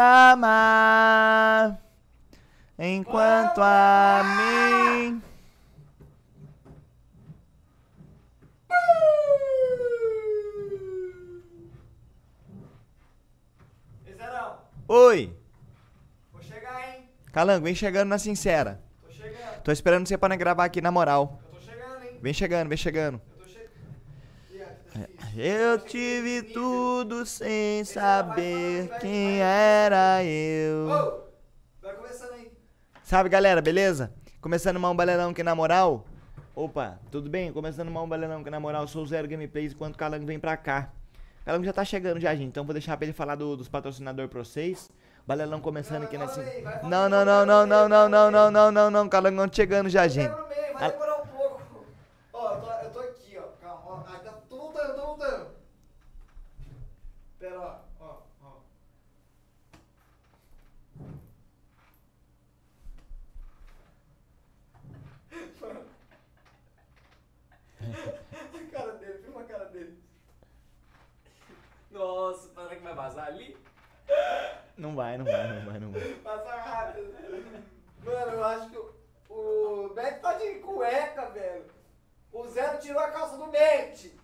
pra amar. Enquanto a mim. Oi. vou chegar, hein? Calango, vem chegando na sincera. Tô chegando. Tô esperando você pra gravar aqui na moral. Eu tô chegando, hein? Vem chegando, vem chegando. Eu tá tive tudo sem saber quem era eu. Vai começando aí. Salve galera, beleza? Começando mais um balerão aqui na moral. Opa, tudo bem? Começando mais um balerão aqui na moral. Sou Zero Gameplays enquanto o Calango vem pra cá. O Calango já tá chegando já, gente. Então vou deixar pra ele falar do- dos patrocinadores pra vocês. Balerão começando aqui nesse. Não, não, não, não, não, não, não, não, não, não, não. Calangão chegando já, gente. Vai no meio, vai Ah. demorar um pouco. Ó, eu tô, eu tô aqui, ó. Calma, ó. Ai, tá, tô voltando, tô voltando. Pera, ó, ó, ó. a cara dele, filma a cara dele. Nossa, para que vai vazar ali? Não vai, não vai, não vai, não vai. Passa rápido. Mano, eu acho que o, o tá de cueca, velho. O Zero tirou a calça do Mente.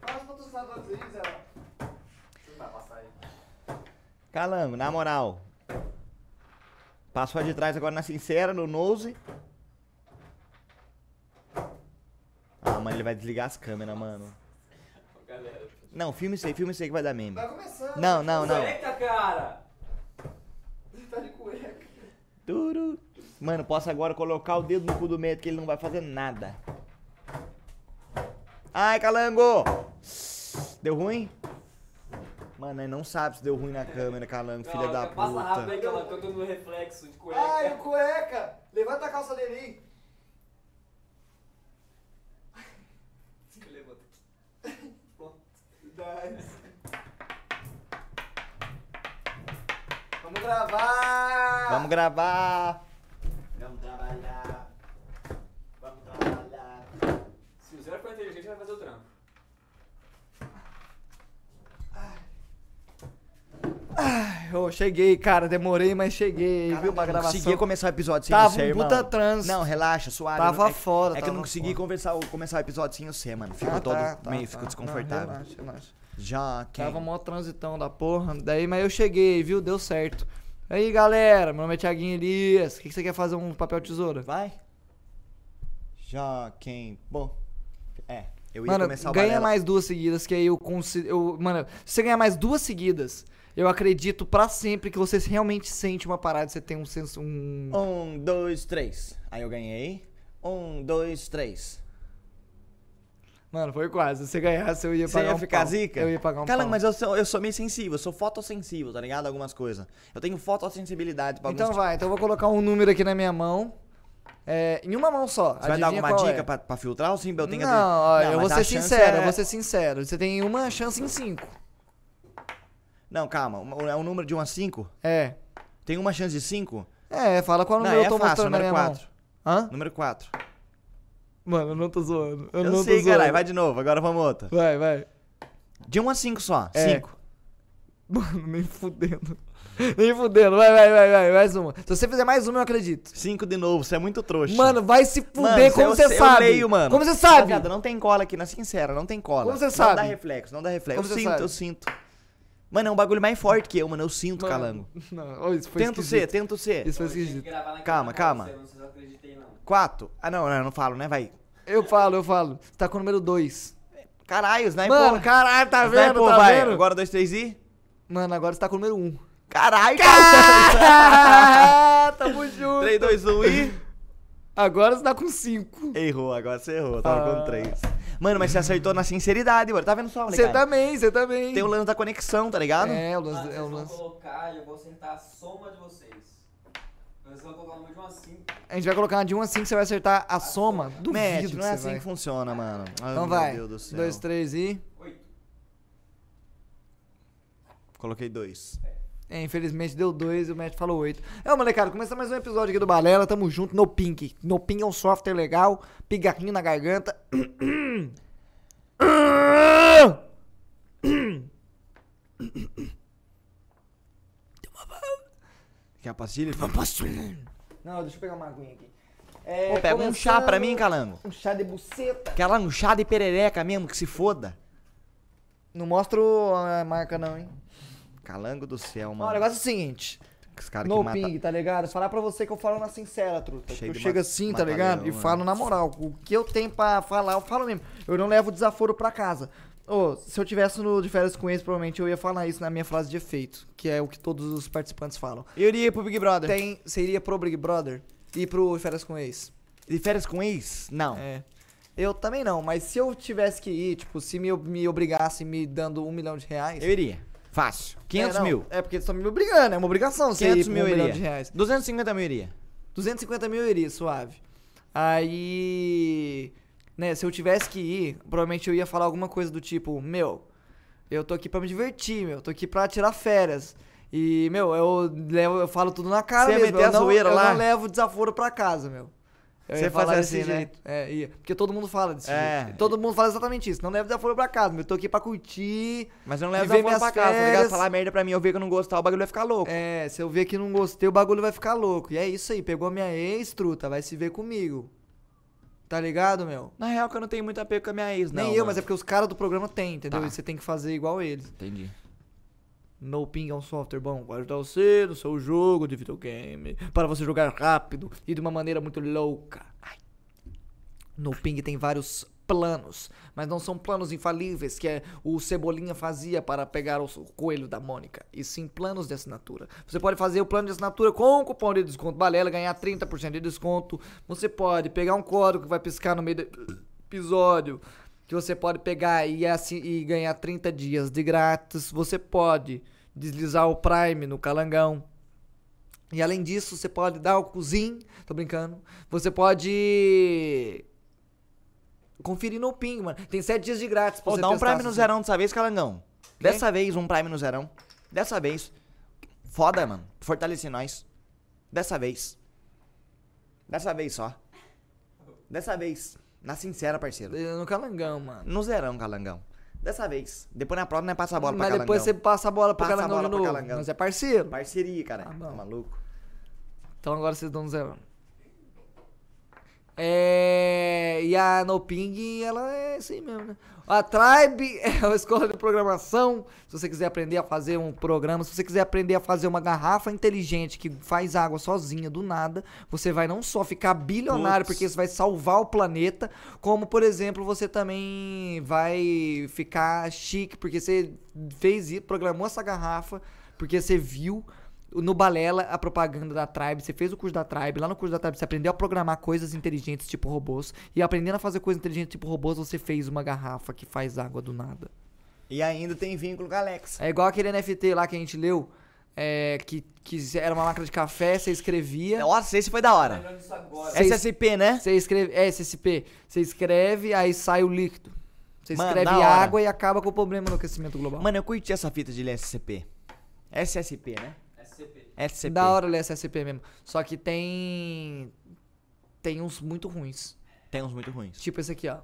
Fala os patrocinadores aí, Zero. Não vai passar aí. Calango, na moral. Passou de trás agora na sincera, no nose. Ah, mano, ele vai desligar as câmeras, mano. Não, filme isso aí, filme isso aí que vai dar meme. Vai começando. Não, não, não. Eita, cara! Ele tá de cueca. Turu. Mano, posso agora colocar o dedo no cu do medo que ele não vai fazer nada. Ai, calango! Deu ruim? Mano, ele não sabe se deu ruim na câmera, calango, filha da Passa rápido aí puta. que ela tô dando reflexo de cueca. Ai, o cueca. Levanta a calça dele aí. Levanta aqui. Pronto. Nice. Vamos gravar. Vamos gravar! Vamos trabalhar! Vamos trabalhar! Se o Zero for inteligente, vai fazer o trampo. Eu cheguei, cara, demorei, mas cheguei, viu, pra eu não gravação. conseguia começar o episódio sem Tava você, um irmão. puta trânsito. Não, relaxa, suave. Tava Não- é, foda, É que eu não consegui conversar, começar o episódio sem você, mano. Fico Ah, todo tá, tá, meio, tá. fico desconfortável. Não, relaxa, relaxa. Já, quem? Tava mó transitão da porra. Daí, mas eu cheguei, viu? Deu certo. Aí, galera, meu nome é Thiaguinho Elias. O que, que você quer fazer um papel tesoura? Vai. Já, quem? Bom, é, eu ia Mano, começar o ganha Balela. mais duas seguidas, que aí eu consigo. Eu, mano, se você ganhar mais duas seguidas, eu acredito pra sempre que você realmente sente uma parada, você tem um senso. Um... Um, dois, três. Aí eu ganhei. Um, dois, três. Mano, foi quase. Se você ganhasse, eu ia Você pagar ia um ficar pau. zica? Eu ia pagar um pau. mas eu sou, eu sou meio sensível, eu sou fotossensível, tá ligado? Algumas coisas. Eu tenho fotossensibilidade pra Então vai, então eu vou colocar um número aqui na minha mão. É, em uma mão só. Você vai dar alguma dica é? pra, pra filtrar ou sim, eu tenho Não, ó, eu vou ser sincero, é- eu vou ser sincero. Você tem uma chance em cinco. Não, calma, é um número de 1 a 5? É. Tem uma chance de 5? É, fala qual Não, número é eu tô fácil, mostrando na número minha 4. mão. Hã? Número 4. Mano, eu não tô zoando. Eu, Eu, não sei, caralho, vai de novo, agora vamos outra. Vai, vai. De 1 a 5 só, É. 5. Mano, nem fudendo. Nem fudendo. Vai, vai, vai, vai. Mais uma. Se você fizer mais uma, eu acredito. 5 de novo, você é muito trouxa. Mano, vai se fuder. Mano, como você sei- sabe? Eu leio, mano. Como você sabe? Rapaziada, não tem cola aqui, na sincera, não tem cola. Como você Não sabe? dá reflexo, não dá reflexo. Como eu sinto, sabe? eu sinto. Mano, é um bagulho mais forte que eu, mano. Eu sinto, Mano, calango. Não, ó, isso foi Tento ser, esquisito. tento ser. Isso foi esquisito. Calma, calma. você, Não acreditei. 4. Ah, não, não, eu não falo, né, vai. Eu falo, eu falo. Você tá com o número 2. Caralho, Sniper. Mano, caralho, tá vendo? Sniper, Tá vai. vendo? Agora 2, 3 e. Mano, agora você tá com o número 1. Um. Caralho, Ah, tamo junto. 3, 2, 1 e. Agora você tá com 5. Errou, agora você errou. Tava Ah. com 3. Mano, mas você acertou na sinceridade, mano. Tá vendo só, Você também, você também. Tem o lance da conexão, tá ligado? É, o Ah, lance. vocês É o lance. colocar e eu vou acertar a soma de vocês. Vocês vão colocar o número de 1 a 5. A gente vai colocar uma de 1 a 5, você vai acertar a soma. Duvido Mete, que não é você assim vai. que funciona, mano. Ai, Então meu vai. Deus do céu. 2, 3 e... 8. Coloquei 2. É, infelizmente deu 2 e o Matt falou 8. É, molecada, começa mais um episódio aqui do Balela. Tamo junto no Pink. No Pink é um software legal. Pigarrinho na garganta. Quer a pastilha? Não, deixa eu pegar uma aguinha aqui. É, Pô, pega um chá pra mim, Calango. Um chá de buceta. Aquela um chá de perereca mesmo, que se foda. Não mostro a marca não, hein? Calango do céu, Ó, o mano. negócio é o seguinte. Os caras No que matam. ping, tá ligado? Falar pra você que eu falo na sincera, truta. Cheio eu chego assim, tá mata ligado? leão, E mano. falo na moral. O que eu tenho pra falar, eu falo mesmo. Eu não levo desaforo pra casa. Ô, se eu tivesse no de férias com eles, provavelmente eu ia falar isso na minha frase de efeito. Que é o que todos os participantes falam. Eu iria pro Big Brother. Tem, você iria pro Big Brother e pro de férias com ex? De férias com ex? Não. É. Eu também não, mas se eu tivesse que ir, tipo, se me, me obrigasse me dando um milhão de reais. Eu iria. Fácil. 500 é, não, mil. É porque eles estão me obrigando, é uma obrigação você 500 ir mil um iria. de reais. 250 mil eu iria. 250 mil eu iria, suave. Aí. Né, se eu tivesse que ir, provavelmente eu ia falar alguma coisa do tipo: Meu, eu tô aqui pra me divertir, meu, tô aqui pra tirar férias. E, meu, eu, levo, eu falo tudo na cara Você ia mesmo. meter eu a não, zoeira eu lá? não levo desaforo pra casa, meu. Eu Você ia falar desse assim, né? jeito. É, ia. Porque todo mundo fala desse É. jeito. Todo mundo fala exatamente isso. Não leva desaforo pra casa, meu. Eu tô aqui pra curtir. Mas eu não levo Viver desaforo pra casa, tá ligado? Falar merda pra mim, eu ver que eu não gostar, o bagulho vai ficar louco. É, se eu ver que não gostei, o bagulho vai ficar louco. E é isso aí, pegou minha ex, truta, vai se ver comigo. Tá ligado, meu? Na real que eu não tenho muito apego com a minha ex, não. Nem eu, mano. mas é porque os caras do programa têm, entendeu? Tá. E você tem que fazer igual eles. Entendi. No Ping é um software bom para ajudar você no seu jogo de videogame, para você jogar rápido e de uma maneira muito louca. Ai. No Ping tem vários planos, mas não são planos infalíveis que é o Cebolinha fazia para pegar o coelho da Mônica, e sim planos de assinatura. Você pode fazer o plano de assinatura com o cupom de desconto Balela, ganhar 30% de desconto. Você pode pegar um código que vai piscar no meio do episódio, que você pode pegar e, assi- e ganhar 30 dias de grátis. Você pode deslizar o Prime no Calangão. E além disso, você pode dar o cozinho, tô brincando. Você pode conferir no Ping, mano. Tem 7 dias de grátis pra Pô, você dá um Prime no se- zerão dessa vez, Calangão. Quê? Dessa vez, um Prime no zerão. Dessa vez. Foda, mano. Fortalece nós. Dessa vez. Dessa vez só. Dessa vez. Na sincera, parceiro. No Calangão, mano. No zerão, Calangão. Dessa vez. Depois na prova, não é passar a bola Mas pra depois você Calangão. passa a bola pro Passa a Calangão bola de novo. Calangão. Mas é parceiro. Parceria, cara. Tá Tá maluco? Então agora vocês dão zero. É. E a No Ping, ela é assim mesmo, né? A Tribe é uma escola de programação. Se você quiser aprender a fazer um programa, se você quiser aprender a fazer uma garrafa inteligente que faz água sozinha do nada, você vai não só ficar bilionário, Putz. porque isso vai salvar o planeta, como, por exemplo, você também vai ficar chique, porque você fez isso, programou essa garrafa, porque você viu no Balela a propaganda da Tribe, você fez o curso da Tribe, lá no curso da Tribe você aprendeu a programar coisas inteligentes tipo robôs, e aprendendo a fazer coisas inteligentes tipo robôs, você fez uma garrafa que faz água do nada. E ainda tem vínculo com a Alexa. É igual aquele NFT lá que a gente leu, é, que, que era uma máquina de café, você escrevia... Nossa, esse foi da hora. Disso agora. Seis- SSP, né? Você escreve. É, SSP. Você escreve, aí sai o líquido. Você Mano, escreve hora. água e acaba com o problema do aquecimento global. Mano, eu curti essa fita de ler SCP. SSP, né? SCP. SCP. Da hora ler SSP mesmo. Só que tem. Tem uns muito ruins. Tem uns muito ruins. Tipo esse aqui, ó.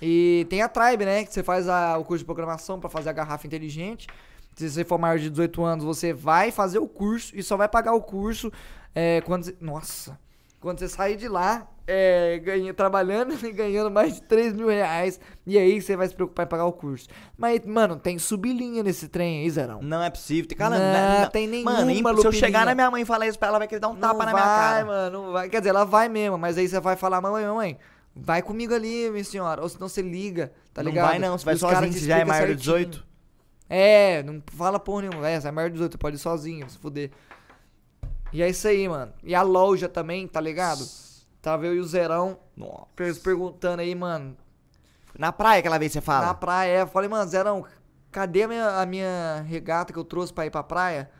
E tem a Tribe, né? Que você faz a- o curso de programação pra fazer a garrafa inteligente. Se você for maior de 18 anos, você vai fazer o curso e só vai pagar o curso é, quando você. Nossa! Quando você sair de lá, é, ganha, trabalhando e ganhando mais de 3 mil reais. E aí você vai se preocupar em pagar o curso. Mas, mano, tem sublinha nesse trem aí, Zerão. Não é possível. Tem, cara, Não, não, tem Mano, nenhuma imp- se eu chegar na minha mãe e falar isso pra ela, ela vai querer dar um tapa na vai, minha cara. mano, não vai. Quer dizer, ela vai mesmo, mas aí você vai falar, mamãe, mamãe, vai comigo ali, minha senhora. Ou senão você liga, tá não ligado? vai não, você vai sozinho, você já é maior de certinho. 18. É, não fala porra nenhuma, é, você é maior de 18, você pode ir sozinho, se fuder. E é isso aí, mano. E a loja também, tá ligado? Tava eu e o Zerão Nossa. per- perguntando aí, mano, Na praia aquela vez você fala. na praia. Eu falei, mano, Zerão, cadê a minha, a minha regata que eu trouxe pra ir pra praia?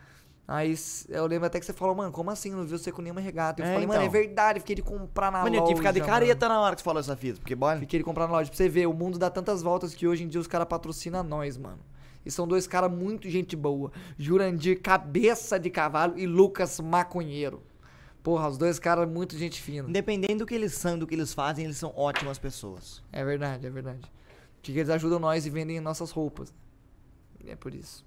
Aí eu lembro até que você falou, mano, como assim? Não viu você com nenhuma regata? Eu É, falei, mano, é então. verdade, fiquei de comprar na Mano, eu loja. tive que ficar de mano. careta na hora que você falou essa fita, porque bora. Fiquei de comprar na loja. Pra você ver, o mundo dá tantas voltas que hoje em dia os caras patrocinam nós, mano. E são dois caras muito gente boa. Jurandir Cabeça de Cavalo e Lucas Maconheiro. Porra, os dois caras muito gente fina. Independente do que eles são, do que eles fazem, eles são ótimas pessoas. É verdade, é verdade. Porque eles ajudam nós e vendem nossas roupas. É por isso.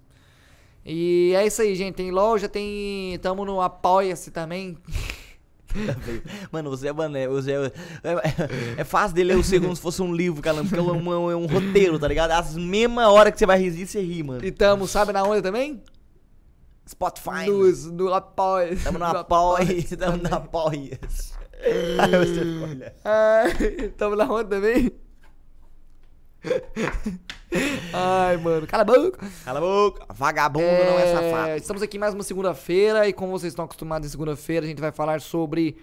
E é isso aí, gente. Tem loja, tem. Tamo no Apoia-se também. Mano, você é mané, você é, é, é fácil de ler o segundo se fosse um livro, cara, porque é um, é um roteiro, tá ligado? As mesma hora que você vai rir, você ri, mano. E tamo, sabe na onde também? Spotify. No, no Apoia. Tamo no apoio, tamo no apoio. Aí você olha. Tamo na onde também? Ai, mano, cala a boca. Cala a boca. Vagabundo não é safado. Estamos aqui mais uma segunda-feira e como vocês estão acostumados em segunda-feira, a gente vai falar sobre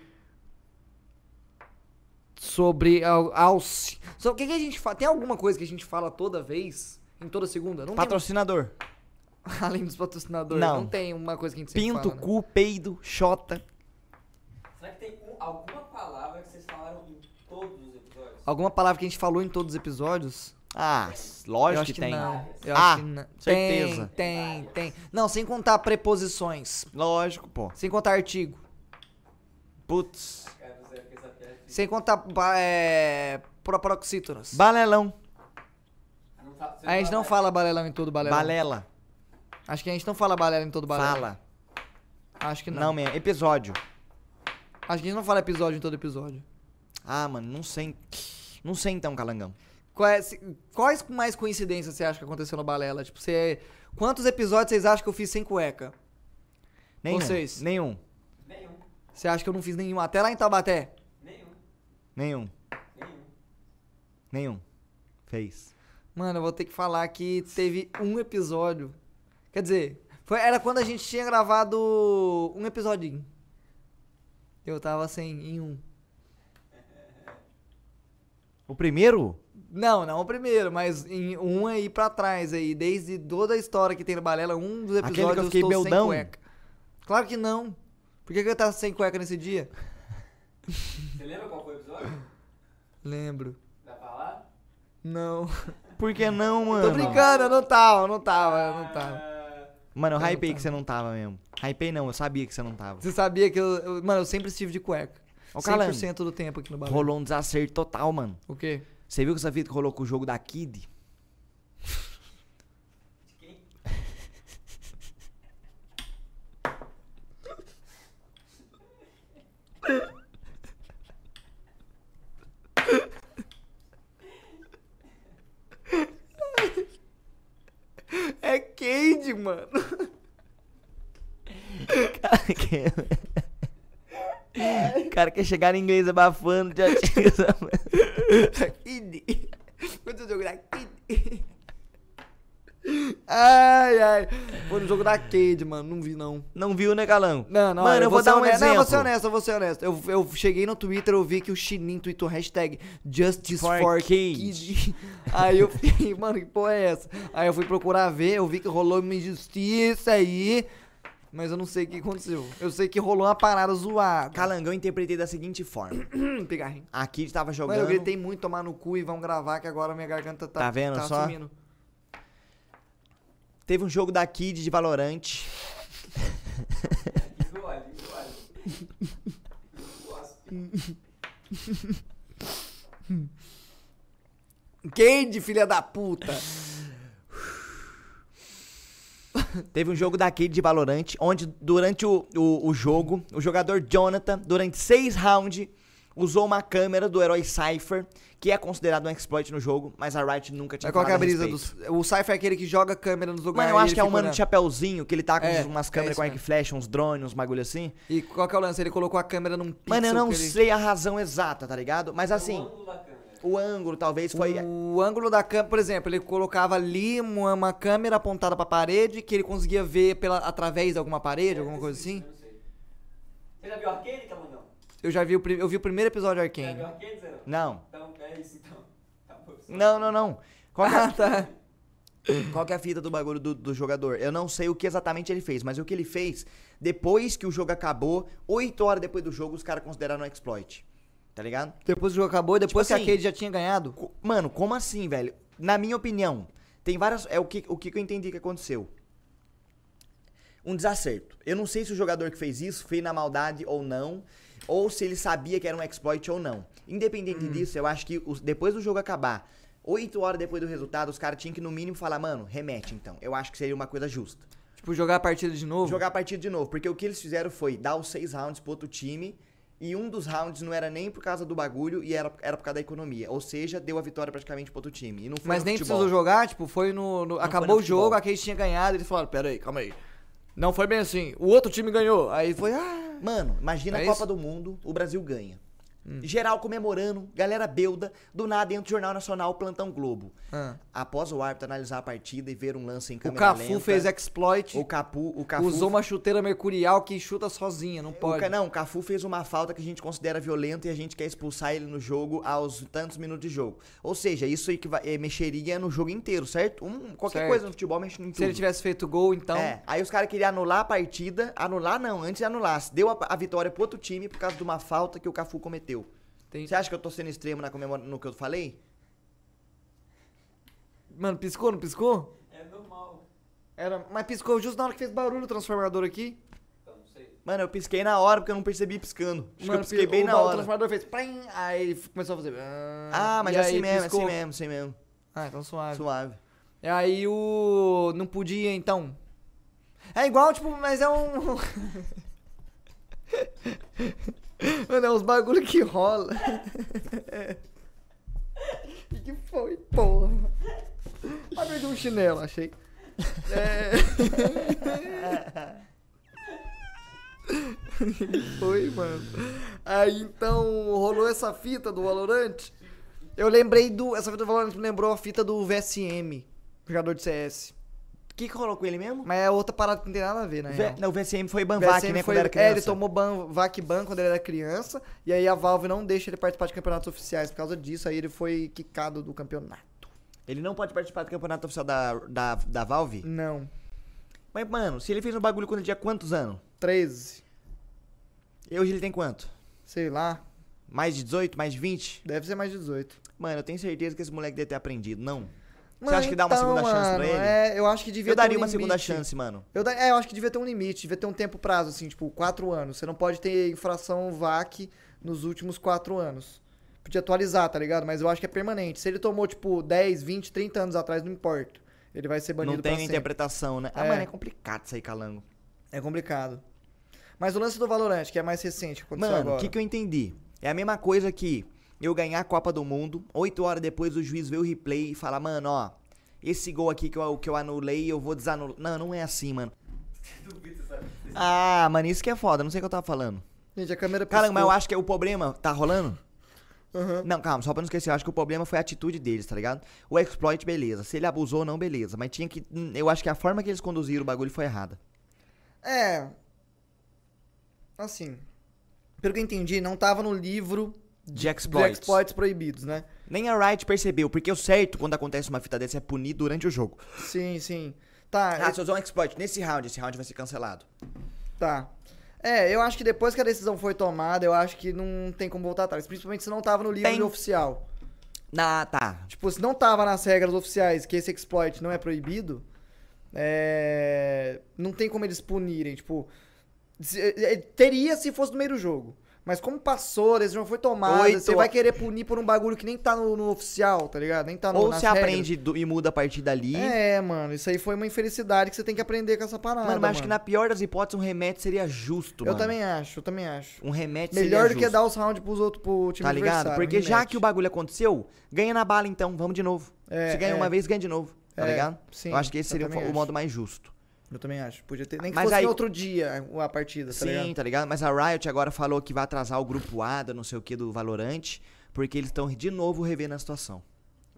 sobre al- alce. So, o que, que a gente fala? Tem alguma coisa que a gente fala toda vez? Em toda segunda? Não Patrocinador. tem, além dos patrocinadores. Não. Não. tem uma coisa que a gente Pinto, fala, né? cu, peido, xota. Será que tem um- alguma palavra que vocês falaram em todos os episódios? Alguma palavra que a gente falou em todos os episódios? Ah, lógico acho que, tem. Não. Eu Ah, acho que não. certeza. Tem, tem, tem. Não, sem contar preposições. Lógico, pô. Sem contar artigo. Putz. Sem contar é. Balelão. A gente não fala balelão em todo balelão. Balela. Acho que a gente não fala balela em todo balelão. Fala. Acho que não. Não, mesmo. Episódio. Acho que a gente não fala episódio em todo episódio. Ah, mano, não sei. Não sei então, Calangão. Quais, se- quais mais coincidências você acha que aconteceu no balela? Tipo, você. Quantos episódios vocês acham que eu fiz sem cueca? Nenhum. Vocês. Nenhum. Nenhum. Você acha que eu não fiz nenhum? Até lá em Taubaté? Nenhum. Nenhum. Nenhum. Nenhum. Fez. Mano, eu vou ter que falar que teve um episódio. Quer dizer, foi, era quando a gente tinha gravado um episodinho. Eu tava sem em um. O primeiro? Não, não o primeiro, mas em um aí pra trás aí. Desde toda a história que tem no Balela, um dos Aquele que eu episódios eu fiquei estou beldão? sem cueca. Claro que não. Por que, que eu tava sem cueca nesse dia? Você lembra qual foi o episódio? Lembro. Dá pra falar? Não. Por que não, mano? Tô brincando, eu não tava, eu não tava, eu não tava. Ah, Mano, eu Eu hypei que você não tava mesmo. Hypei não, eu sabia que você não tava. Você sabia que eu, eu- Mano, eu sempre estive de cueca. Ô, Calango. 100% do tempo aqui no Balela. Rolou um desacerto total, mano. O quê? Você viu que que rolou com o jogo da Kid? de quem? É Cade, mano. O cara quer chegar em inglês abafando, já tira. Quanto jogo da Kid? Ai, ai. Foi no jogo da Cade, mano. Não vi, não. Não viu, né, Galão? Não, não. Mano, eu vou dar um honesto. Não, eu vou ser exemplo. honesto, eu vou ser honesto. Eu, eu cheguei no Twitter, eu vi que o Chinin tweetou hashtag Justice For for, Cade. Aí eu fiquei, mano, que porra é essa? Aí eu fui procurar ver, eu vi que rolou uma injustiça aí. Mas eu não sei o que aconteceu. Eu sei que rolou uma parada zoada. Calangão eu interpretei da seguinte forma. Pegarrinho. A Kid tava jogando. Mano, eu gritei muito tomar no cu e vão gravar que agora minha garganta tá. Tá vendo tá só? sumindo. Teve um jogo da Kid de olha, olha. Gosto. Cade, filha da puta. Teve um jogo da Kid de Valorante, onde durante o, o, o jogo, o jogador Jonathan, durante seis rounds, usou uma câmera do herói Cypher, que é considerado um exploit no jogo, mas a Riot nunca tinha Mas qual que é a falado brisa dos. O Cypher é aquele que joga câmera nos lugares. Mano, eu acho que é um mano de chapéuzinho, que ele tá com É, umas é câmeras isso com arco e flecha, uns drones, uns bagulho assim. E qual que é o lance? Ele colocou a câmera num pixel. Mano, eu não ele- sei a razão exata, tá ligado? Mas assim, O ângulo da câmera. o ângulo talvez foi... O ângulo da câmera, por exemplo, ele colocava ali uma, uma câmera apontada pra parede que ele conseguia ver pela, através de alguma parede, alguma coisa assim. Eu não sei. Você já viu Arcane, Calangão? Eu já vi o, eu vi o primeiro episódio de Arcane. Arcane, Zé? Não. Então, é isso, então. Tá bom. Não, não, não. Qual que é, Ah, tá. qual que é a fita do bagulho do, do jogador? Eu não sei o que exatamente ele fez, mas o que ele fez, depois que o jogo acabou, 8 horas depois do jogo, os caras consideraram um exploit. Tá ligado? Depois o jogo acabou, depois Tipo que assim, a Cade já tinha ganhado. Co- Mano, como assim, velho? Na minha opinião, tem várias. É o que, o que eu entendi que aconteceu. Um desacerto. Eu não sei se o jogador que fez isso fez na maldade ou não, ou se ele sabia que era um exploit ou não. Independente Hum. disso, eu acho que os- depois do jogo acabar, Oito horas depois do resultado, os caras tinham que no mínimo falar, mano, remete então. Eu acho que seria uma coisa justa. Tipo, jogar a partida de novo? Jogar a partida de novo, porque o que eles fizeram foi dar os seis rounds pro outro time e um dos rounds não era nem por causa do bagulho e era, era por causa da economia. Ou seja, deu a vitória praticamente pro outro time. E não foi Mas nem futebol. precisou jogar, tipo, foi no. no- foi acabou no o jogo, futebol. aquele tinha ganhado, eles falaram, pera aí, calma aí. Não foi bem assim. O outro time ganhou. Aí foi, ah. Mano, imagina É a Copa isso? Do Mundo, o Brasil ganha. Geral comemorando, galera belda, do nada entra o Jornal Nacional Plantão Globo. ah. Após o árbitro analisar a partida e ver um lance em O câmera Cafu lenta, fez exploit. O Capu, o Cafu Usou uma chuteira mercurial que chuta sozinha, não O pode. Ca- não, o Cafu fez uma falta que a gente considera violenta e a gente quer expulsar ele no jogo aos tantos minutos de jogo. Ou seja, isso equiva- eh, mexeria no jogo inteiro, certo? Um- qualquer Certo. coisa no futebol mexe em tudo. Se ele tivesse feito gol, então. É, aí os caras queriam anular a partida. Anular não, antes de anular. Deu a, a vitória pro outro time por causa de uma falta que o Cafu cometeu. Tem- Você acha que eu tô sendo extremo na comemora- no que eu falei? Mano, piscou, não piscou? É normal. Era... Mas piscou justo na hora que fez barulho o transformador aqui. Então, não sei. Mano, eu pisquei na hora porque eu não percebi piscando. Acho que eu Mano, pisquei bem na ba- O hora. transformador fez. plim, aí começou a fazer. Ah, mas é assim mesmo, é piscou. assim mesmo, assim mesmo. Ah, então suave. Suave. E aí o. Não podia, então. É igual, tipo, mas é um. Mano, é uns bagulho que rola. E que foi, porra? Ah, perdi um chinelo, achei. É. Que foi, mano. Aí então rolou essa fita do Valorant. Eu lembrei do. Essa fita do Valorant me lembrou a fita do VSM, jogador de CS. O que rolou com ele mesmo? Mas é outra parada que não tem nada a ver, né? V- não, o VSM foi Banvac, né, foi- quando era É, criança. ele tomou ban, VAC ban quando ele era criança, e aí a Valve não deixa ele participar de campeonatos oficiais. Por causa disso, aí ele foi quicado do campeonato. Ele não pode participar do campeonato oficial da, da, da Valve? Não. Mas, mano, se ele fez um bagulho quando ele tinha quantos anos? 13. E hoje ele tem quanto? Sei lá. Mais de 18? Mais de 20? Deve ser mais de 18. Mano, eu tenho certeza que esse moleque deve ter aprendido, não? Você Mano, acha que dá uma então, segunda chance pra mano, ele? É, eu acho que devia eu daria um uma segunda chance, mano. Eu, da- é, eu acho que devia ter um limite, devia ter um tempo prazo, assim, tipo, 4 anos. Você não pode ter infração VAC nos últimos 4 anos. Podia atualizar, tá ligado? Mas eu acho que é permanente. Se ele tomou, tipo, 10, 20, 30 anos atrás, não importa. Ele vai ser banido Não pra tem interpretação, né? Ah, É. mano, é complicado isso aí, calango. É complicado. Mas o lance do Valorant, que é mais recente, que aconteceu Mano, o agora. que, que eu entendi? É a mesma coisa que eu ganhar a Copa do Mundo, oito horas depois o juiz vê o replay e fala, mano, ó, esse gol aqui que eu, que eu anulei, eu vou desanular. Não, não é assim, mano. Ah, mano, isso que é foda, não sei o que eu tava falando. Gente, a câmera Caramba, mas eu acho que o problema tá rolando? Aham. Não, calma, só pra não esquecer, eu acho que o problema foi a atitude deles, tá ligado? O exploit, beleza. Se ele abusou, não, beleza. Mas tinha que. hum, Eu acho que a forma que eles conduziram o bagulho foi errada. É. Assim. Pelo que eu entendi, não tava no livro De de exploits. exploits proibidos, né? Nem a Riot percebeu, porque o certo, quando acontece uma fita dessa, é punir durante o jogo. Sim, sim. Tá, Ah, é- se eu usar um exploit nesse round, esse round vai ser cancelado. tá. É, eu acho que depois que a decisão foi tomada, eu acho que não tem como voltar atrás. Principalmente se não tava no livro Tem. oficial. Ah, tá. Tipo, se não tava nas regras oficiais que esse exploit não é proibido, é... não tem como eles punirem. Tipo, se- é, teria se fosse no meio do jogo. Mas como passou, a decisão foi tomada, Oito- você vai querer punir por um bagulho que nem tá no, no oficial, tá ligado? Nem tá no, Ou você regras. aprende do- e muda a partir dali. É, mano, isso aí foi uma infelicidade que você tem que aprender com essa parada. mano, mas acho que mano. na pior das hipóteses, um rematch seria justo, Eu mano. também acho, eu também acho. Um rematch Melhor seria do que justo. dar os rounds pros outros, pro time Tá ligado? Porque um já que o bagulho aconteceu, ganha na bala então, vamos de novo. É, Você ganha é. uma vez, ganha de novo. Tá É, ligado? sim, eu acho que esse eu seria o, o modo mais justo. Eu também acho. Podia ter. Nem que Mas fosse aí- outro dia a partida, tá Sim, ligado? tá ligado? Mas a Riot agora falou que vai atrasar o grupo A da não sei o que do Valorant, porque eles estão de novo revendo a situação.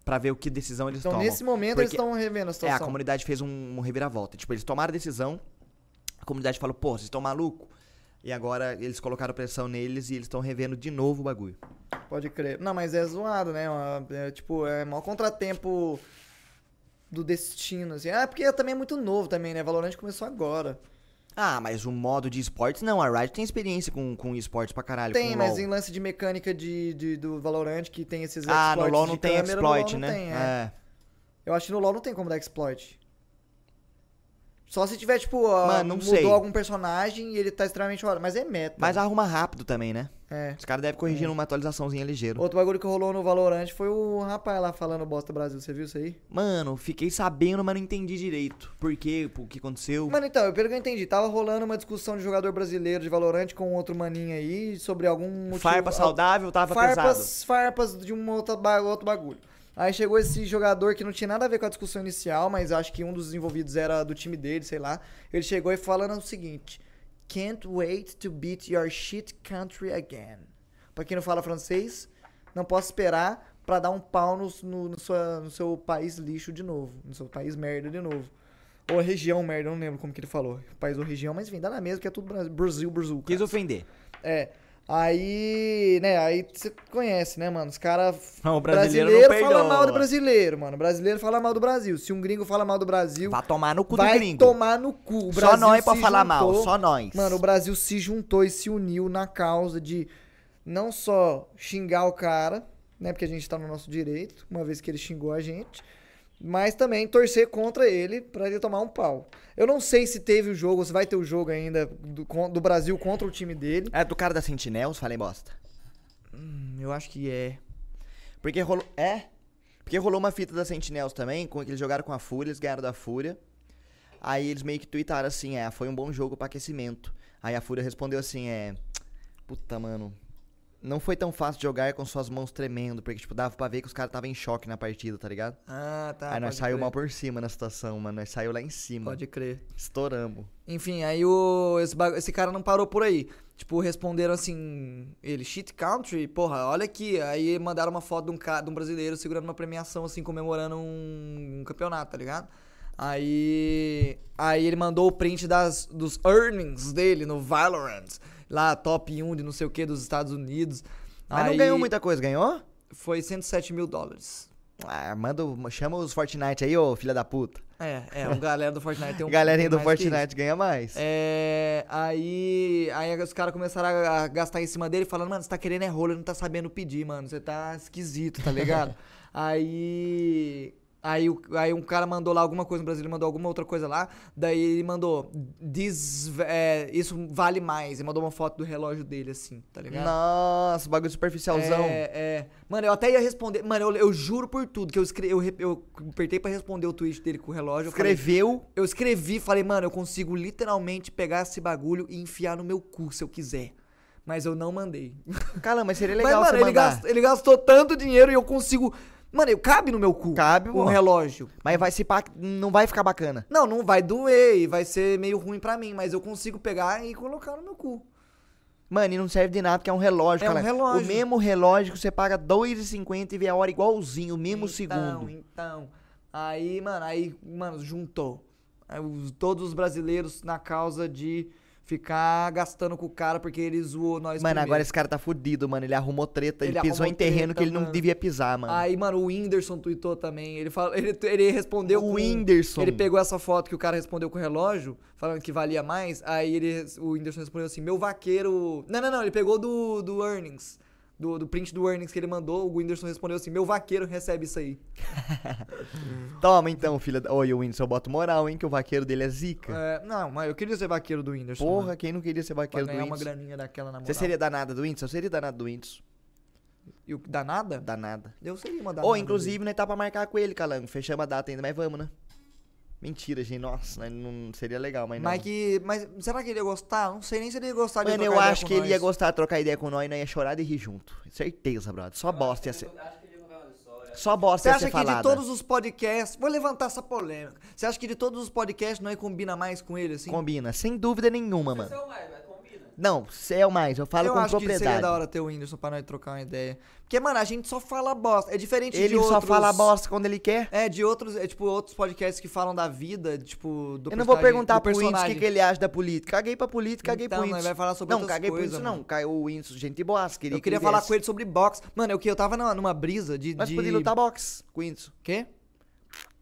Pra ver o que decisão eles Então, tomam. nesse momento, Porque- eles estão revendo a É, situação. a comunidade fez um, um reviravolta. Tipo, eles tomaram a decisão, a comunidade falou, pô, vocês estão maluco? E agora eles colocaram pressão neles e eles estão revendo de novo o bagulho. Pode crer. Não, mas é zoado, né? É, tipo, é maior contratempo do destino, assim. Ah, porque também é muito novo também, né? Valorant começou agora. Ah, mas o modo de esportes, não. A Riot tem experiência com, com esportes pra caralho. Tem, mas LoL. em lance de mecânica de, de- do Valorant, que tem esses Ah, no exploits LoL de não tem câmera, no LoL exploit, não né? tem, é. é. Eu acho que no LoL não tem como dar exploit. Só se tiver, tipo, ó, Mano, não mudou sei. algum personagem e ele tá extremamente hora. Mas é meta. Mas arruma rápido também, né? É. Os caras devem corrigir numa atualizaçãozinha ligeiro. Outro bagulho que rolou no Valorant foi o rapaz lá falando bosta Brasil. Você viu isso aí? Mano, fiquei sabendo, mas não entendi direito. Por quê? O que aconteceu? Mano, então, pelo que eu entendi, tava rolando uma discussão de jogador brasileiro de Valorant com outro maninho aí sobre algum motivo. Farpa saudável tava pesado. farpas, farpas de um outro bagulho. Aí chegou esse jogador que não tinha nada a ver com a discussão inicial, mas acho que um dos envolvidos era do time dele, sei lá. Ele chegou e falando o seguinte: Can't wait to beat your shit country again. Pra quem não fala francês, não posso esperar pra dar um pau no, no, no sua- no seu país lixo de novo. No seu país merda de novo. Ou região merda, eu não lembro como que ele falou. País ou região, mas enfim, dá na mesma que é tudo Brasil, Brasil, Brasil. Quis ofender. É. Aí, né, aí você conhece, né, mano? Os caras. Não, o brasileiro brasileiro não fala mal do brasileiro, mano. O brasileiro fala mal do Brasil. Se um gringo fala mal do Brasil, Vai tomar no cu vai do gringo. tomar no cu. O Só nós pra se falar mal, juntou- só nós. Mano, o Brasil se juntou e se uniu na causa de não só xingar o cara, né, porque a gente tá no nosso direito, uma vez que ele xingou a gente, mas também torcer contra ele pra ele tomar um pau. Eu não sei se teve o jogo, se vai ter o jogo ainda do, do Brasil contra o time dele. É do cara da Sentinels, falei bosta. Hum, Eu acho que é. Porque rolou. É? Porque rolou uma fita da Sentinels também, com que eles jogaram com a Fúria, eles ganharam da Fúria. Aí eles meio que tweetaram assim, é, foi um bom jogo pra aquecimento. Aí a Fúria respondeu assim, é. Puta, mano. Não foi tão fácil jogar com suas mãos tremendo, porque, tipo, dava pra ver que os caras estavam em choque na partida, tá ligado? Ah, tá. aí nós saiu crer. mal por cima na situação, mano. Nós saiu lá em cima. Pode crer. Estouramos. Enfim, aí o, esse, bagu- esse cara não parou por aí. Tipo, responderam assim, ele, shit country, porra, olha aqui. Aí mandaram uma foto de um, cara, de um brasileiro segurando uma premiação, assim, comemorando um, um campeonato, tá ligado? Aí, aí ele mandou o print das, dos earnings dele no Valorant, lá, top 1 de não sei o que dos Estados Unidos. Mas não Aí ganhou muita coisa, ganhou? Foi 107 mil dólares. Ah, manda, chama os Fortnite aí, ô filha da puta. É, é, o galera do Fortnite tem um Galerinha do. Fortnite ganha mais. É, aí, aí os caras começaram a, a gastar em cima dele, falando, mano, você tá querendo é rolo, não tá sabendo pedir, mano. Você tá esquisito, tá ligado? aí. Aí, aí um cara mandou lá alguma coisa, um brasileiro mandou alguma outra coisa lá. Daí ele mandou. "This, é, isso vale mais. E mandou uma foto do relógio dele, assim, tá ligado? Nossa, bagulho superficialzão. É, é. Mano, eu até ia responder. Mano, eu, eu juro por tudo que eu escrevi. Eu, eu apertei pra responder o tweet dele com o relógio. eu falei, Escreveu. eu escrevi, falei, mano, eu consigo literalmente pegar esse bagulho e enfiar no meu cu se eu quiser. Mas eu não mandei. Caramba, mas seria Mas, legal mano, você ele, mandar. gast- ele gastou tanto dinheiro e eu consigo. Mano, eu cabe no meu cu. Cabe, um pô. relógio. Mas vai se pá, não vai ficar bacana. Não, não vai doer e vai ser meio ruim pra mim, mas eu consigo pegar e colocar no meu cu. Mano, e não serve de nada porque é um relógio, É um cara. relógio. O mesmo relógio que você paga R$2,50 e vê a hora igualzinho, o mesmo então, segundo. Então, aí, mano, aí, mano, juntou. Aí os- todos os brasileiros na causa de ficar gastando com o cara porque ele zoou nós Mano, primeiro. agora esse cara tá fudido, mano. Ele arrumou treta, ele, Ele pisou em terreno treta, que ele não mano. devia pisar, mano. Aí, mano, o Whindersson tweetou também. Ele, fala, ele, ele respondeu O com... Whindersson. Ele pegou essa foto que o cara respondeu com o relógio, falando que valia mais. Aí ele, o Whindersson respondeu assim: Meu vaqueiro. Não, não, não. Ele pegou do, do Earnings. Do, do print do Earnings que ele mandou. O Whindersson respondeu assim: Meu vaqueiro recebe isso aí. Toma então, filha da... Oi, o Whindersson, eu boto moral, hein, que o vaqueiro dele é zica. É, não, mas eu queria ser vaqueiro do Whindersson. Porra, mano, quem não queria ser pra vaqueiro do ganhar uma Whindersson? graninha daquela na moral. Você seria danada do Whindersson? Eu seria danado do Whindersson. E o danada? Danada. Eu seria uma danada. Ou, inclusive, nós tá pra marcar com ele, Calango. Fechamos a data ainda, mas vamos, né? Mentira, gente. Nossa, não seria legal, mas não. Mas que. Mas será que ele ia gostar? Não sei nem se ele ia gostar de Mano, eu acho que ele ia gostar de trocar ideia com nós e nós ia chorar de rir junto. Certeza, brother. Só bosta ia ser. Acho que ele ia contar uma história. Só bosta Você acha ser que de falada. todos os podcasts. Vou levantar essa polêmica. Você acha que de todos os podcasts nós combina mais com ele, assim? Combina, sem dúvida nenhuma, Você mano. Não, é o mais, eu falo eu com acho que propriedade. seria da hora ter o Whindersson pra nós trocar uma ideia. Porque, mano, a gente só fala bosta. É diferente de Ele outros... só fala bosta quando ele quer. É, de outros, é, tipo, outros podcasts que falam da vida, tipo, do eu não vou perguntar pro Whindersson o que, que ele acha da política. Caguei pra política, caguei Então, pro nós Whindersson. vai falar sobre não, caguei pro coisas, Whindersson, não. Caiu o Whindersson, gente boa. Queria Eu queria que ele falar viesse. com ele sobre boxe. Mano, é o que eu tava numa, numa brisa de... Nós de... podíamos lutar boxe com o Whindersson. Quê?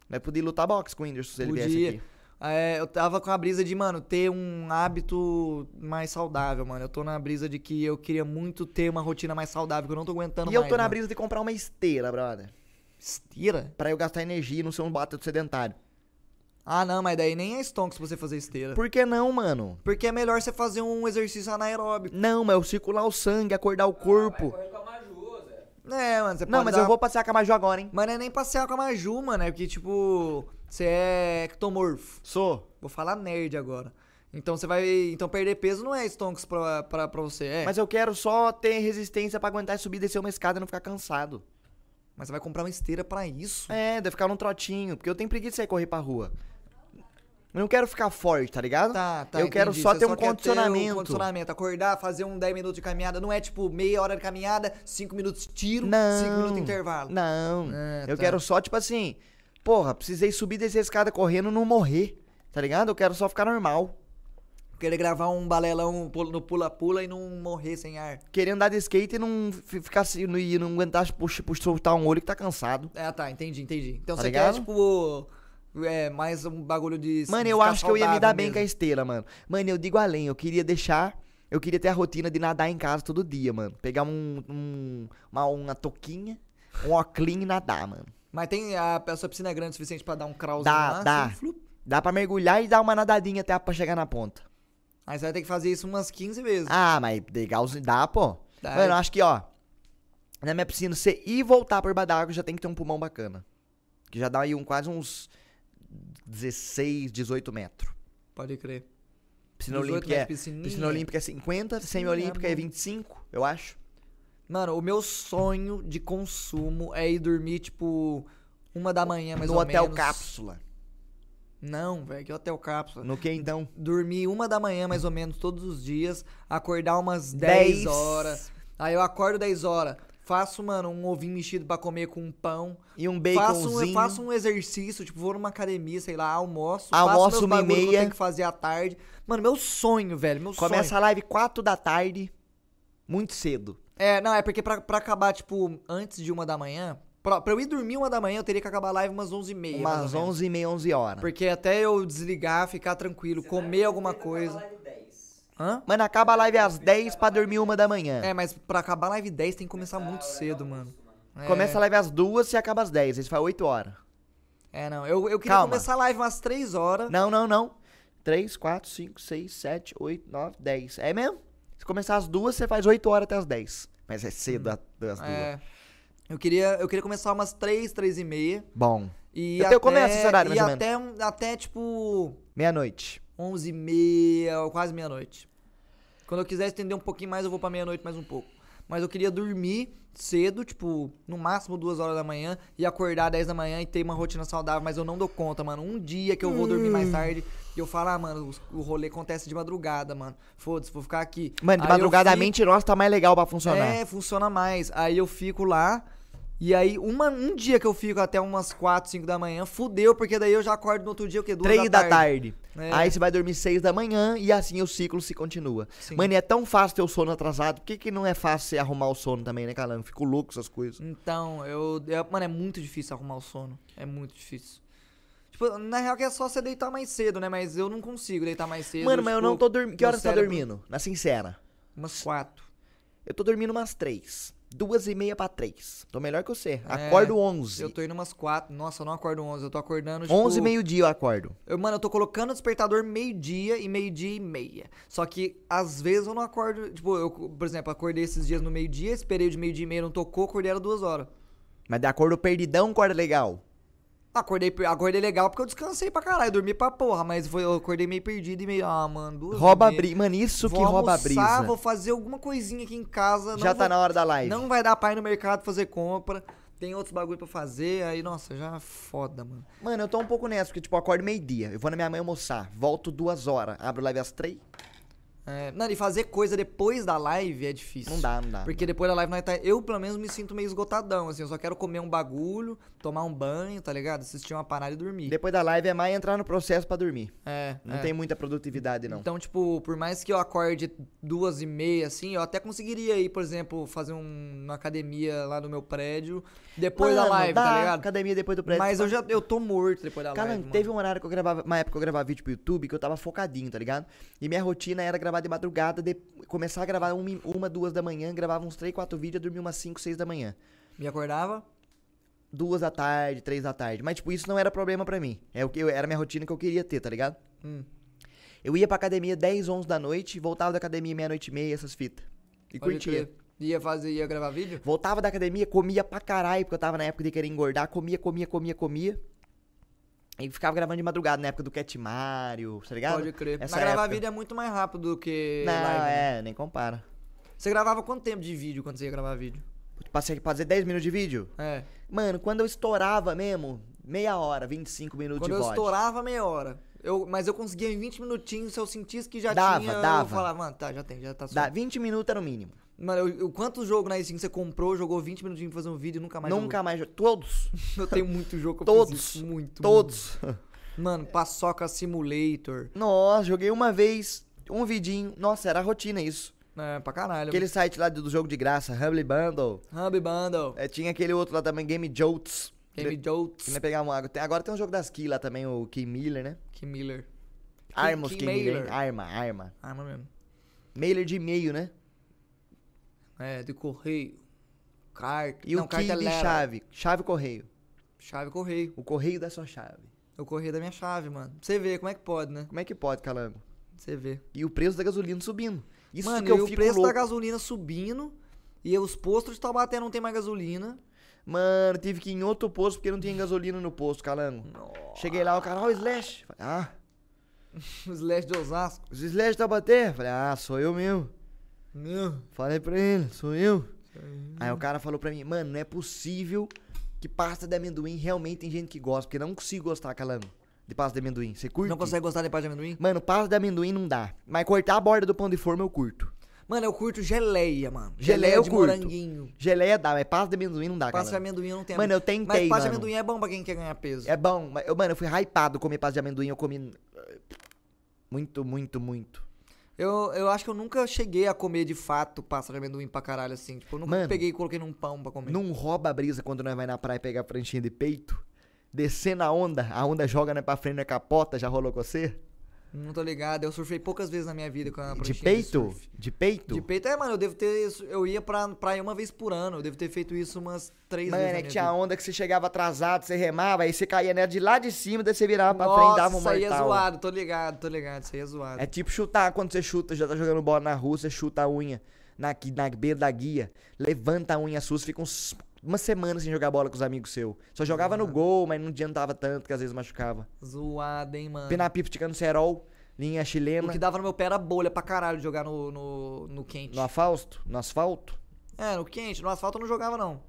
Nós podíamos lutar boxe com o Whindersson se ele viesse Podia. aqui. É, eu tava com a brisa de, mano, ter um hábito mais saudável, mano. Eu tô na brisa de que eu queria muito ter uma rotina mais saudável, que eu não tô aguentando E eu mais, tô na mano. brisa de comprar uma esteira, brother. Esteira? Pra eu gastar energia e não ser um bata sedentário. Ah, não, mas daí nem é stonks pra você fazer esteira. Por que não, mano? Porque é melhor você fazer um exercício anaeróbico. Não, mas eu circular o sangue, acordar o Vai corpo. correr com a Maju, Zé. É, mano, você Não, pode mas dar- eu vou passear com a Maju agora, hein? Mas não é nem passear com a Maju, mano. É porque, tipo, você é ectomorfo. Sou. Vou falar nerd agora. Então você vai. Então perder peso não é stonks pra, pra, pra você, é. Mas eu quero só ter resistência pra aguentar subir e descer uma escada e não ficar cansado. Mas você vai comprar uma esteira pra isso. É, deve ficar num trotinho, porque eu tenho preguiça de sair correr pra rua. Eu não quero ficar forte, tá ligado? Tá, tá. Eu quero entendi. só Você ter um quer condicionamento. condicionamento. Acordar, fazer um 10 minutos de caminhada. Não é tipo meia hora de caminhada, 5 minutos de tiro, Não. 5 minutos de intervalo. Não. Ah, eu tá. quero só, tipo assim, porra, precisei subir e descer a escada correndo não morrer. Tá ligado? Eu quero só ficar normal. Querer gravar um balelão no pula-pula e não morrer sem ar. Querer andar de skate e não fi- ficar assim, não- e não aguentar puxa, puxa, soltar um olho que tá cansado. É, tá, entendi, entendi. Então Tá você ligado? quer, tipo, é, mais um bagulho de. Mano, eu acho que eu ia me dar bem com a esteira, mano. Mano, eu digo além, eu queria deixar. Eu queria ter a rotina de nadar em casa todo dia, mano. Pegar um, um- uma, uma touquinha, um óculinho e nadar, mano. Mas tem a, a sua piscina é grande o suficiente pra dar um crawl Dá, lá, dá. assim, flup. Dá pra mergulhar e dar uma nadadinha até pra chegar na ponta. Aí você vai ter que fazer isso umas 15 vezes. Ah, mas legalzinho, dá, pô. Dá. Mano, eu acho que, ó. Na minha piscina, você ir e voltar por d'água já tem que ter um pulmão bacana. Que já dá aí um, quase uns 16, 18 metros. Pode crer. Piscina 18 olímpica é, piscina olímpica é 50, semi-olímpica é bom. 25, eu acho. Mano, o meu sonho de consumo é ir dormir, tipo, uma da manhã, mais no ou hotel menos. cápsula. Não, velho, que hotel cápsula. No que então? Dormir uma da manhã, mais ou menos, todos os dias. Acordar umas 10 10 horas. Aí eu acordo 10 horas. Faço, mano, um ovinho mexido pra comer com um pão. E um Faço, baconzinho. um- faço um exercício, tipo, vou numa academia, sei lá, almoço. Almoço faço meus uma bagulho que eu meia. tenho que fazer à tarde. Mano, meu sonho, velho, meu Começa sonho. a live 4 da tarde, muito cedo. É, não, é porque pra, pra acabar, tipo, antes de uma da manhã... Pra, pra eu ir dormir uma da manhã, eu teria que acabar a live umas 11h30. mais Umas ou menos. 11 e meia, 11 horas. Porque até eu desligar, ficar tranquilo, comer alguma coisa... Live 10. Hã? Mano, acaba a live às 10 pra dormir uma da manhã. É, mas pra acabar a live 10 tem que começar muito cedo, mano. É, Começa a live às 2 e acaba às 10. Isso faz 8 horas. É, não. Eu, eu queria Calma. começar a live umas 3 horas. Não, não, não. 3, 4, 5, 6, 7, 8, 9, 10. É mesmo? Se começar às 2, você faz 8 horas até às 10. Mas é cedo às 2. É. Eu queria, eu queria começar umas 3, 3 e meia. Bom. E Eu até, tenho- começa esse horário, e mais ou até, um- até, tipo, Meia-noite. 11 e meia, ou quase meia-noite. Quando eu quiser estender um pouquinho mais, eu vou pra meia-noite mais um pouco. Mas eu queria dormir cedo, tipo, no máximo duas horas da manhã, e acordar 10 da manhã e ter uma rotina saudável, mas eu não dou conta, mano. Um dia que eu vou dormir Hum. mais tarde, e eu falo, ah, mano, o, o rolê acontece de madrugada, mano. Foda-se, vou ficar aqui. Mano, de Aí eu madrugada a fico- mente nossa tá mais legal pra funcionar. É, funciona mais. Aí eu fico lá. E aí, uma, um dia que eu fico até umas 4, 5 da manhã, fudeu, porque daí eu já acordo no outro dia, o quê? 2 3 da tarde. É. Aí você vai dormir 6 da manhã e assim o ciclo se continua. Sim. Mano, e é tão fácil ter o sono atrasado. Por que, que não é fácil você arrumar o sono também, né, Calango? Fico louco essas coisas. Então, eu, eu- Mano, é muito difícil arrumar o sono. É muito difícil. Tipo, na real que é só você deitar mais cedo, né? Mas eu não consigo deitar mais cedo. Mano, mas eu tipo, não tô dormindo. Que horas você tá dormindo? Na sincera. Umas 4. Eu tô dormindo umas 3. Duas e meia pra 3. Tô melhor que você. É, Acordo 11. Eu tô indo umas 4. Nossa, eu não acordo 11. Eu tô acordando, tipo... 11 e meio-dia eu acordo. Eu, mano, eu tô colocando o despertador meio-dia e meio-dia e meia. Só que, às vezes, eu não acordo. Tipo, eu, por exemplo, acordei esses dias no meio-dia, esperei de meio-dia e meia, não tocou, acordei era duas horas. Mas de acordo perdidão, acorda legal. Acordei, acordei legal porque eu descansei pra caralho, dormi pra porra, mas foi, eu acordei meio perdido e meio. Ah, mano, duas Rouba a brisa. Mano, isso Vou que rouba a almoçar, brisa. vou fazer alguma coisinha aqui em casa. Já não tá vou- na hora da live. Não vai dar pra ir no mercado fazer compra. Tem outros bagulho pra fazer, aí, nossa, já é foda, mano. Mano, eu tô um pouco nessa, porque, tipo, eu acordo meio-dia. Eu vou na minha mãe almoçar. Volto duas horas. Abro live às três. É, não, e fazer coisa depois da live é difícil. Não dá, não dá. Porque depois da live nós tá. Eu, pelo menos, me sinto meio esgotadão, assim. Eu só quero comer um bagulho, tomar um banho, tá ligado? Assistir uma parada e dormir. Depois da live é mais entrar no processo pra dormir. É. Não é. tem muita produtividade, não. Então, tipo, por mais que eu acorde duas e meia, assim, eu até conseguiria ir, por exemplo, fazer um- uma academia lá no meu prédio depois da Mano, live, dá tá ligado? Academia depois do prédio. Mas eu já eu tô morto depois da Cara, live. mano. teve um horário que eu gravava, uma época que eu gravava vídeo pro YouTube, que eu tava focadinho, tá ligado? E minha rotina era gravar de madrugada, de- começar a gravar uma, uma, duas da manhã, gravava uns três, quatro vídeos, dormia umas cinco, seis da manhã. Me acordava? duas da tarde, três da tarde. Mas, tipo, isso não era problema pra mim. É o que eu, era a minha rotina que eu queria ter, tá ligado? Hum. Eu ia pra academia 10, 11 da noite, voltava da academia meia-noite e meia, essas fitas. E Pode curtia. crer. Ia fazer, ia gravar vídeo? Voltava da academia, comia pra caralho, porque eu tava na época de querer engordar, comia, comia, comia, comia. E ficava gravando de madrugada, na época do Cat Mario, tá ligado? Pode crer. Essa Mas gravar época. vídeo é muito mais rápido do que Não, live. né? é, nem compara. Você gravava quanto tempo de vídeo quando você ia gravar vídeo? Passei pra fazer 10 minutos de vídeo? É. Mano, quando eu estourava mesmo, meia hora, 25 minutos Quando de eu VOD. estourava meia hora. Eu, mas eu conseguia em 20 minutinhos, se eu sentisse que já Dava, tinha, eu dava. falava, mano, tá, já tem, já tá Dá suave. 20 minutos era o mínimo. Mano, eu, eu, quantos jogos na Steam você comprou, jogou 20 minutinhos pra fazer um vídeo e nunca mais Nunca mais. Todos. jogou? Eu tenho muito jogo que eu Todos. fiz isso, muito. Todos. muito. Mano, Paçoca Simulator. Nossa, joguei uma vez, um vidinho. Nossa, era rotina isso. É, pra caralho. Aquele site lá do do jogo de graça, Humble Bundle. Hub Bundle. É, tinha aquele outro lá também, Game Jolts. Game Que Jolts. nem pegar uma água. Tem- agora tem um jogo das Key lá também, o Key Miller, né? Kim Miller. Armos Key Key Miller. Arma, arma. Arma mesmo. Mailer de e-mail, né? É, de correio. Carta. E não, o Key de cartelera. chave. Chave correio. Chave correio. O correio da sua chave. Eu correio da minha chave, mano. Pra você ver como é que pode, né? Como é que pode, Calango? Pra você ver. E o preço da gasolina subindo. Isso Mano, que eu e o preço louco. da gasolina subindo. E os postos de Taubaté não tem mais gasolina. Mano, tive que ir em outro posto porque não tinha gasolina no posto, Calango. Cheguei lá, o cara, ó, o Slash. Falei, ah, Os Slash de Osasco. os Slash tá bater? Falei, ah, sou eu mesmo. Meu. Falei pra ele, sou eu. Aí o cara falou pra mim, mano, não é possível que pasta de amendoim realmente tem gente que gosta, porque eu não consigo gostar, Calango, de pasta de amendoim. Você curte? Não consegue gostar de pasta de amendoim? Mano, pasta de amendoim não dá. Mas cortar a borda do pão de forma eu curto. Mano, eu curto geleia, mano. Geleia eu de curto. moranguinho. Geleia dá, mas pasta de amendoim não dá, Pasta de amendoim eu não tenho. Mano, eu Mas tentei, pasta de amendoim é bom pra quem quer ganhar peso. É bom, mas eu, mano, eu fui hypado comer pasta de amendoim, eu comi muito, muito, muito. Eu, eu acho que eu nunca cheguei a comer de fato pasta de amendoim pra caralho assim. Tipo, eu nunca Mano, peguei e coloquei num pão pra comer. Não rouba a brisa quando nós vai na praia pegar pranchinha de peito, descendo a onda, a onda joga né, pra frente na capota, já rolou com você? Não tô ligado. Eu surfei poucas vezes na minha vida com a De peito? surf. De peito? De peito, é, mano, eu devo ter. Eu ia pra praia uma vez por ano. Eu devo ter feito isso umas três Mano, vezes. é na que tinha vida. onda que você chegava atrasado, você remava, aí você caía nela de lá de cima, daí você virava pra frente, Nossa, dava um isso aí é mortal. zoado, tô ligado, tô ligado, isso aí é zoado. É tipo chutar, quando você chuta, já tá jogando bola na rua, você chuta a unha na, na beira da guia, levanta a unha sua, fica uns, uma semana sem jogar bola com os amigos seus. Só jogava no gol, mas não adiantava tanto, que às vezes machucava. Zoado, hein, mano. Pina pipa ticando cerol, linha O chilena, que dava no meu pé era bolha pra caralho de jogar no, no, no quente. no asfalto, no asfalto. É, no quente. No asfalto eu não jogava, não.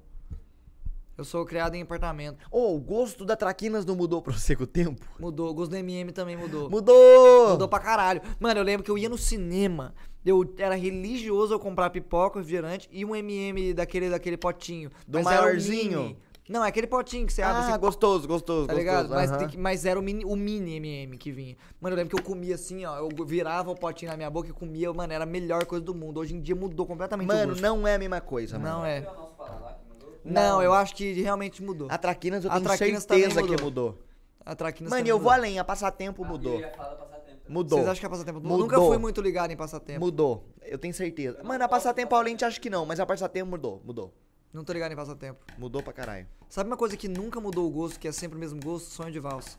Eu sou criado em apartamento. Ô, o gosto da Traquinas não mudou pra você com o tempo? Mudou. O gosto do MM também mudou. Mudou! Mudou pra caralho. Mano, eu lembro que eu ia no cinema. Eu era religioso eu comprar pipoca, refrigerante e um MM daquele, daquele potinho. Do Mas era maiorzinho? mini. Não, é aquele potinho que você abre Ah, assim, gostoso, gostoso, Tá gostoso. ligado? Mas, aham. tem que- mas era o mini, o mini MM que vinha. Mano, eu lembro que eu comia assim, ó. Eu virava o potinho na minha boca e comia, mano, era a melhor coisa do mundo. Hoje em dia mudou completamente o Mano, gosto. não é a mesma coisa, mano. Não é. Não, Não. eu acho que realmente mudou. A Traquinas eu A tenho Traquinas certeza também que mudou. mudou. A Traquinas Mano, eu vou mudou. além, a passatempo mudou. Eu Mudou. Vocês acham que é passatempo? Mudou. Nunca fui muito ligado em passatempo. Mudou. Eu tenho certeza. Mano, a passatempo Aulente acho que não, mas a passatempo mudou. Mudou. Não tô ligado em passatempo. Mudou pra caralho. Sabe uma coisa que nunca mudou o gosto, que é sempre o mesmo gosto? Sonho de valsa.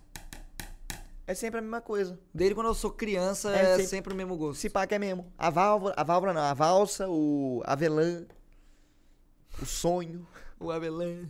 É sempre a mesma coisa. Desde quando eu sou criança, É é, sempre- sempre... o mesmo gosto. Se pá que é mesmo. A válvula, a válvula não, a valsa, o avelã, o sonho. O avelã.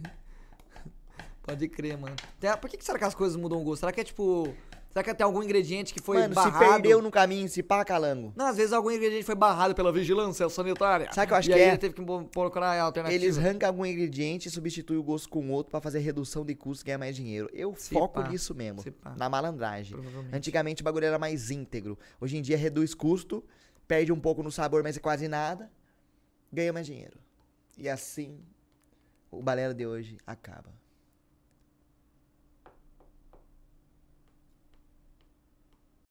Pode crer, mano. Por que, que será que as coisas mudam o gosto? Será que é tipo. Será que tem algum ingrediente que foi Mano, barrado? se perdeu no caminho, se pá, calango. Não, às vezes algum ingrediente foi barrado pela vigilância sanitária. Sabe o que eu acho e que aí é? ele teve que procurar a alternativa. Eles arrancam algum ingrediente e substituem o gosto com outro pra fazer redução de custo e ganhar mais dinheiro. Eu Se foco pá. nisso mesmo, na malandragem. Antigamente o bagulho era mais íntegro. Hoje em dia reduz custo, perde um pouco no sabor, mas é quase nada, ganha mais dinheiro. E assim, o Balela de hoje acaba.